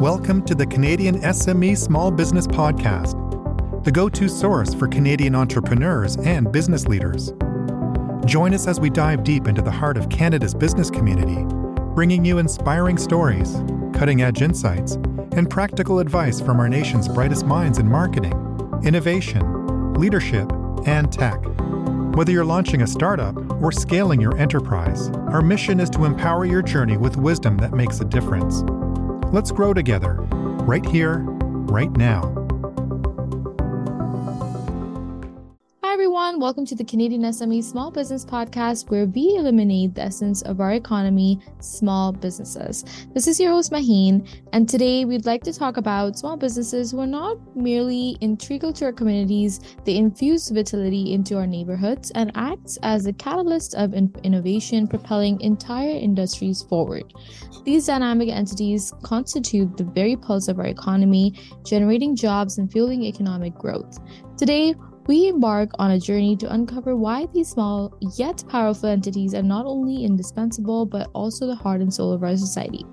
Welcome to the Canadian SME Small Business Podcast, the go to source for Canadian entrepreneurs and business leaders. Join us as we dive deep into the heart of Canada's business community, bringing you inspiring stories, cutting edge insights, and practical advice from our nation's brightest minds in marketing, innovation, leadership, and tech. Whether you're launching a startup or scaling your enterprise, our mission is to empower your journey with wisdom that makes a difference. Let's grow together, right here, right now. Welcome to the Canadian SME Small Business Podcast, where we illuminate the essence of our economy, small businesses. This is your host, Maheen, and today we'd like to talk about small businesses who are not merely integral to our communities, they infuse vitality into our neighborhoods and acts as a catalyst of in- innovation, propelling entire industries forward. These dynamic entities constitute the very pulse of our economy, generating jobs and fueling economic growth. Today, we embark on a journey to uncover why these small yet powerful entities are not only indispensable but also the heart and soul of our society.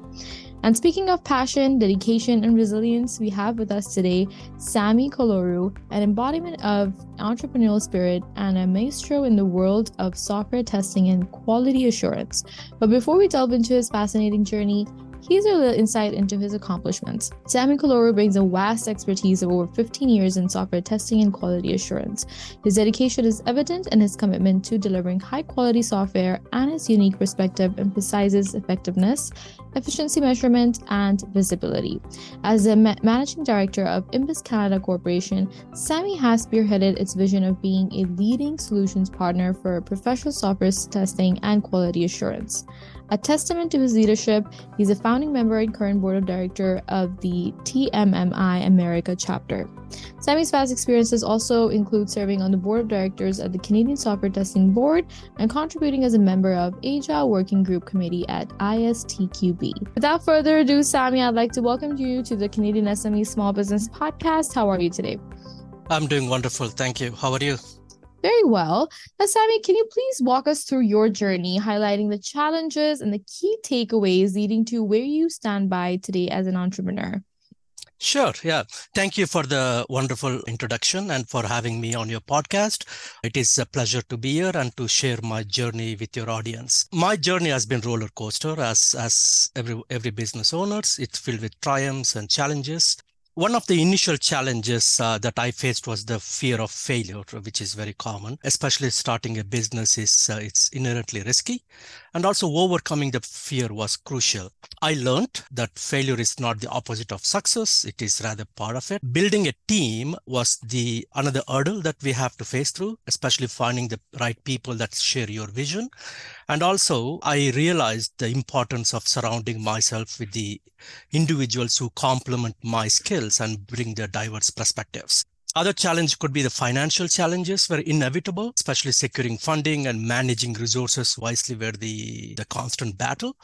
And speaking of passion, dedication, and resilience, we have with us today Sammy Kolluru, an embodiment of entrepreneurial spirit and a maestro in the world of software testing and quality assurance. But before we delve into his fascinating journey, Here's a little insight into his accomplishments. Sammy Kolluru brings a vast expertise of over 15 years in software testing and quality assurance. His dedication is evident in his commitment to delivering high quality software, and his unique perspective emphasizes effectiveness, efficiency measurement, and visibility. As the ma- managing director of Imbus Canada Corporation, Sammy has spearheaded its vision of being a leading solutions partner for professional software testing and quality assurance. A testament to his leadership, he's a founding member and current board of director of the TMMI America chapter. Sammy's past experiences also include serving on the board of directors at the Canadian Software Testing Board and contributing as a member of Agile Working Group Committee at ISTQB. Without further ado, Sammy, I'd like to welcome you to the Canadian SME Small Business Podcast. How are you today? I'm doing wonderful. Thank you. How are you? Very well. Sammy, can you please walk us through your journey, highlighting the challenges and the key takeaways leading to where you stand by today as an entrepreneur? Sure. Yeah. Thank you for the wonderful introduction and for having me on your podcast. It is a pleasure to be here and to share my journey with your audience. My journey has been roller coaster as as every every business owners. It's filled with triumphs and challenges one of the initial challenges uh, that I faced was the fear of failure, which is very common, especially starting a business is uh, it's inherently risky. And also overcoming the fear was crucial. I learned that failure is not the opposite of success. It is rather part of it. Building a team was the another hurdle that we have to face through, especially finding the right people that share your vision. And also I realized the importance of surrounding myself with the individuals who complement my skills and bring their diverse perspectives. Other challenge could be the financial challenges were inevitable, especially securing funding and managing resources wisely were the, the constant battle.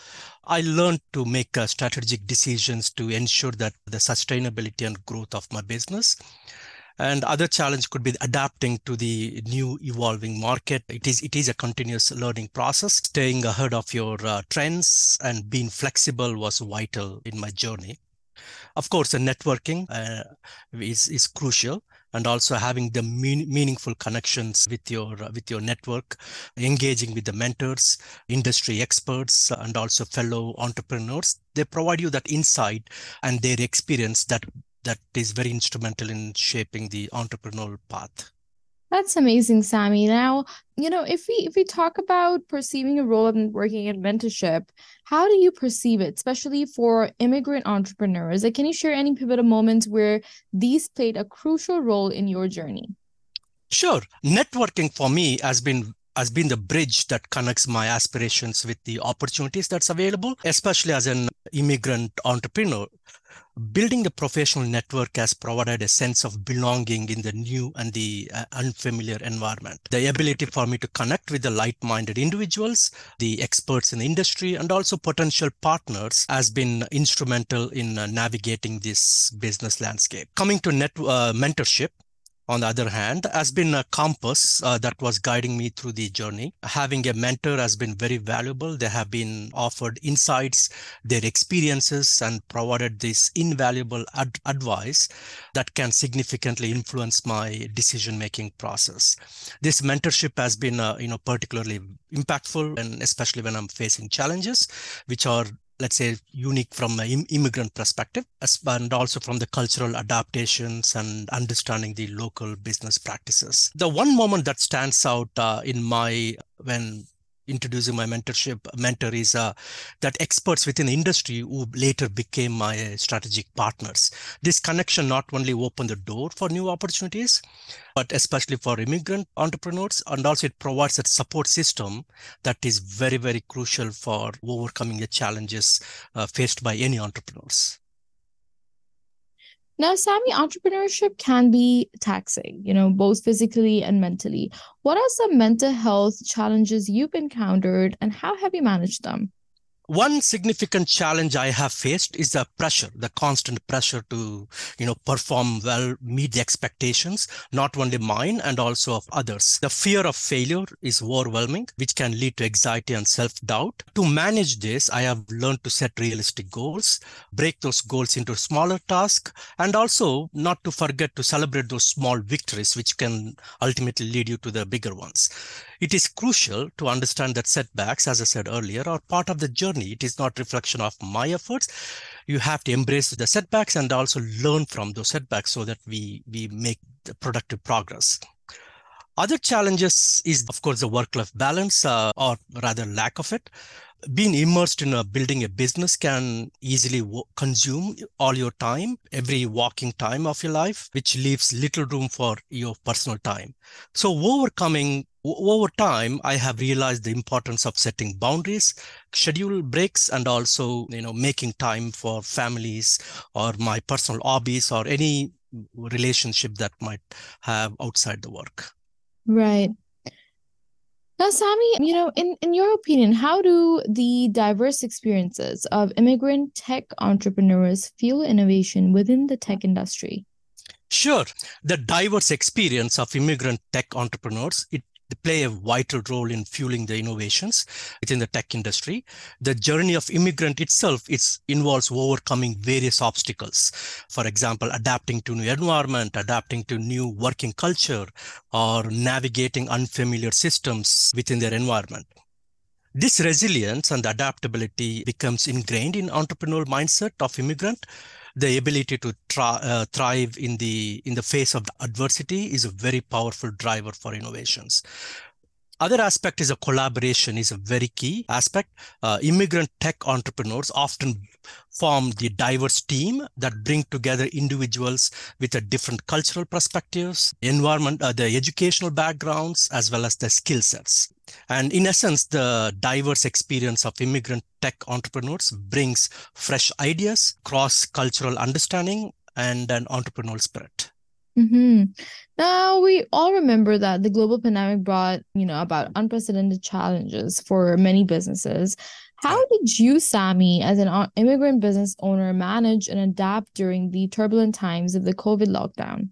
I learned to make uh, strategic decisions to ensure that the sustainability and growth of my business. And other challenge could be adapting to the new evolving market. It is it is a continuous learning process. Staying ahead of your uh, trends and being flexible was vital in my journey. Of course, the networking uh, is is crucial and also having the mean, meaningful connections with your uh, with your network engaging with the mentors industry experts and also fellow entrepreneurs they provide you that insight and their experience that that is very instrumental in shaping the entrepreneurial path. That's amazing, Sammy. Now, you know, if we if we talk about perceiving a role in working in mentorship, how do you perceive it, especially for immigrant entrepreneurs? Like, can you share any pivotal moments where these played a crucial role in your journey? Sure. Networking for me has been has been the bridge that connects my aspirations with the opportunities that's available, especially as an immigrant entrepreneur. Building the professional network has provided a sense of belonging in the new and the uh, unfamiliar environment. The ability for me to connect with the like-minded individuals, the experts in the industry, and also potential partners has been instrumental in uh, navigating this business landscape. Coming to net uh, mentorship, on the other hand, has been a compass uh, that was guiding me through the journey. Having a mentor has been very valuable. They have been offered insights, their experiences, and provided this invaluable ad- advice that can significantly influence my decision-making process. This mentorship has been, uh, you know, particularly impactful, and especially when I'm facing challenges, which are let's say unique from an immigrant perspective as, and also from the cultural adaptations and understanding the local business practices. The one moment that stands out uh, in my when introducing my mentorship mentor is uh, that experts within the industry who later became my strategic partners. This connection not only opened the door for new opportunities but especially for immigrant entrepreneurs and also it provides a support system that is very very crucial for overcoming the challenges uh, faced by any entrepreneurs now, Sammy, entrepreneurship can be taxing, you know, both physically and mentally. What are some mental health challenges you've encountered and how have you managed them? One significant challenge i have faced is the pressure the constant pressure to you know perform well meet the expectations not only mine and also of others. The fear of failure is overwhelming which can lead to anxiety and self-doubt. To manage this i have learned to set realistic goals break those goals into smaller tasks and also not to forget to celebrate those small victories which can ultimately lead you to the bigger ones. It is crucial to understand that setbacks, as I said earlier, are part of the journey. It is not reflection of my efforts. You have to embrace the setbacks and also learn from those setbacks so that we, we make productive progress. Other challenges is, of course, the work-life balance, uh, or rather lack of it. Being immersed in a building a business can easily consume all your time every walking time of your life which leaves little room for your personal time. So overcoming over time i have realized the importance of setting boundaries schedule breaks and also you know making time for families or my personal hobbies or any relationship that might have outside the work right now, Sammy, you know, in, in your opinion, how do the diverse experiences of immigrant tech entrepreneurs fuel innovation within the tech industry? Sure. The diverse experience of immigrant tech entrepreneurs, it play a vital role in fueling the innovations within the tech industry. The journey of immigrant itself is, involves overcoming various obstacles. For example, adapting to new environment, adapting to new working culture, or navigating unfamiliar systems within their environment. This resilience and adaptability becomes ingrained in entrepreneurial mindset of immigrant the ability to uh, thrive in the in the face of adversity is a very powerful driver for innovations other aspect is a collaboration is a very key aspect. Uh, immigrant tech entrepreneurs often form the diverse team that bring together individuals with a different cultural perspectives environment uh, the educational backgrounds as well as the skill sets. And in essence the diverse experience of immigrant tech entrepreneurs brings fresh ideas cross cultural understanding and an entrepreneurial spirit Mm-hmm. Now we all remember that the global pandemic brought, you know, about unprecedented challenges for many businesses. How did you, Sammy, as an immigrant business owner, manage and adapt during the turbulent times of the COVID lockdown?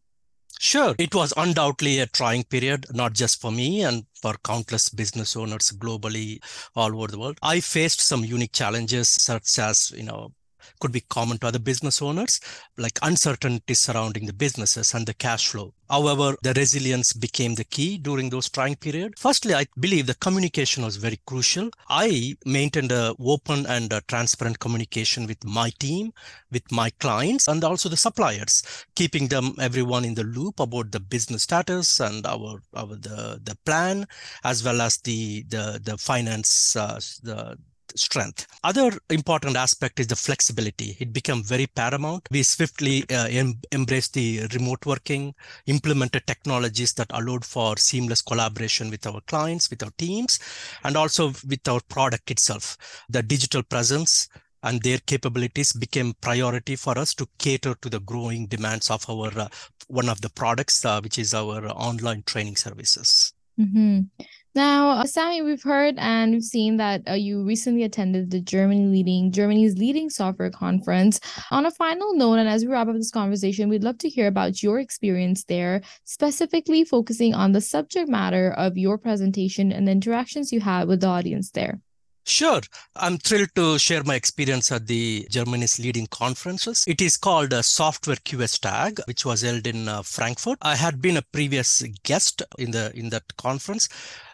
Sure, it was undoubtedly a trying period, not just for me and for countless business owners globally all over the world. I faced some unique challenges, such as, you know, could be common to other business owners, like uncertainty surrounding the businesses and the cash flow. However, the resilience became the key during those trying period. Firstly, I believe the communication was very crucial. I maintained a open and a transparent communication with my team, with my clients, and also the suppliers, keeping them everyone in the loop about the business status and our, our the the plan, as well as the the the finance uh, the strength. Other important aspect is the flexibility. It became very paramount. We swiftly uh, em- embraced the remote working, implemented technologies that allowed for seamless collaboration with our clients, with our teams, and also with our product itself. The digital presence and their capabilities became priority for us to cater to the growing demands of our uh, one of the products, uh, which is our online training services. Mm-hmm. Now, uh, Sammy, we've heard and we've seen that uh, you recently attended the Germany leading Germany's leading software conference. On a final note, and as we wrap up this conversation, we'd love to hear about your experience there, specifically focusing on the subject matter of your presentation and the interactions you had with the audience there. Sure. I'm thrilled to share my experience at the Germany's leading conferences. It is called a Software QS Tag, which was held in uh, Frankfurt. I had been a previous guest in the in that conference.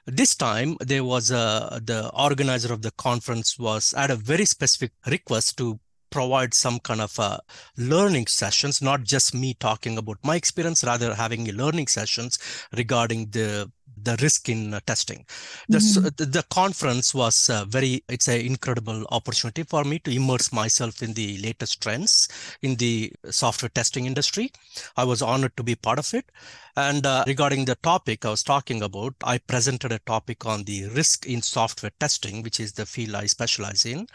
This time there was a the organizer of the conference was at a very specific request to provide some kind of uh, learning sessions, not just me talking about my experience, rather having learning sessions regarding the the risk in uh, testing. The, mm-hmm. the conference was uh, very, it's an incredible opportunity for me to immerse myself in the latest trends in the software testing industry. I was honored to be part of it. And uh, regarding the topic I was talking about, I presented a topic on the risk in software testing, which is the field I specialize in,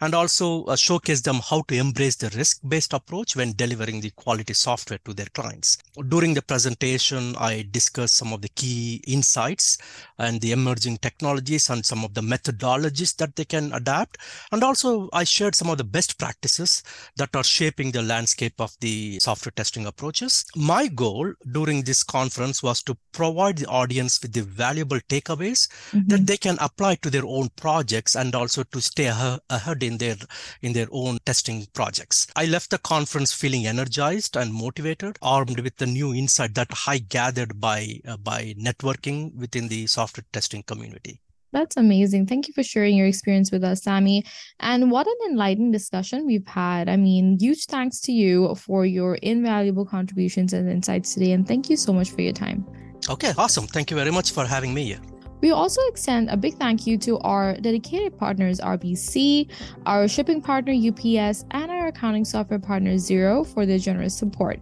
and also uh, showcased them how to embrace the risk-based approach when delivering the quality software to their clients. During the presentation, I discussed some of the key insights and the emerging technologies and some of the methodologies that they can adapt. And also I shared some of the best practices that are shaping the landscape of the software testing approaches. My goal during this conference was to provide the audience with the valuable takeaways mm-hmm. that they can apply to their own projects and also to stay ahead in their in their own testing projects. I left the conference feeling energized and motivated, armed with the new insight that I gathered by uh, by networking within the software testing community. That's amazing. Thank you for sharing your experience with us, Sammy. And what an enlightening discussion we've had. I mean, huge thanks to you for your invaluable contributions and insights today. And thank you so much for your time. Okay, awesome. Thank you very much for having me here. We also extend a big thank you to our dedicated partners RBC, our shipping partner UPS, and our accounting software partner Xero, for their generous support.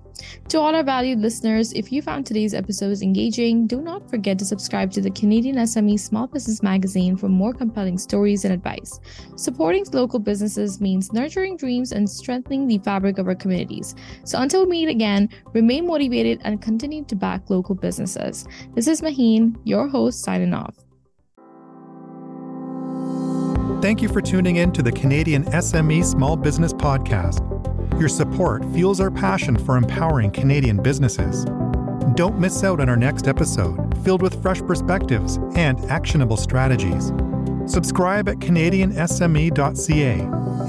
To all our valued listeners, if you found today's episodes engaging, do not forget to subscribe to the Canadian SME Small Business Magazine for more compelling stories and advice. Supporting local businesses means nurturing dreams and strengthening the fabric of our communities. So until we meet again, remain motivated and continue to back local businesses. This is Maheen, your host, signing off. Thank you for tuning in to the Canadian SME Small Business Podcast. Your support fuels our passion for empowering Canadian businesses. Don't miss out on our next episode, filled with fresh perspectives and actionable strategies. Subscribe at CanadianSME.ca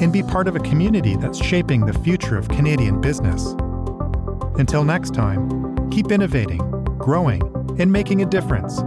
and be part of a community that's shaping the future of Canadian business. Until next time, keep innovating, growing, and making a difference.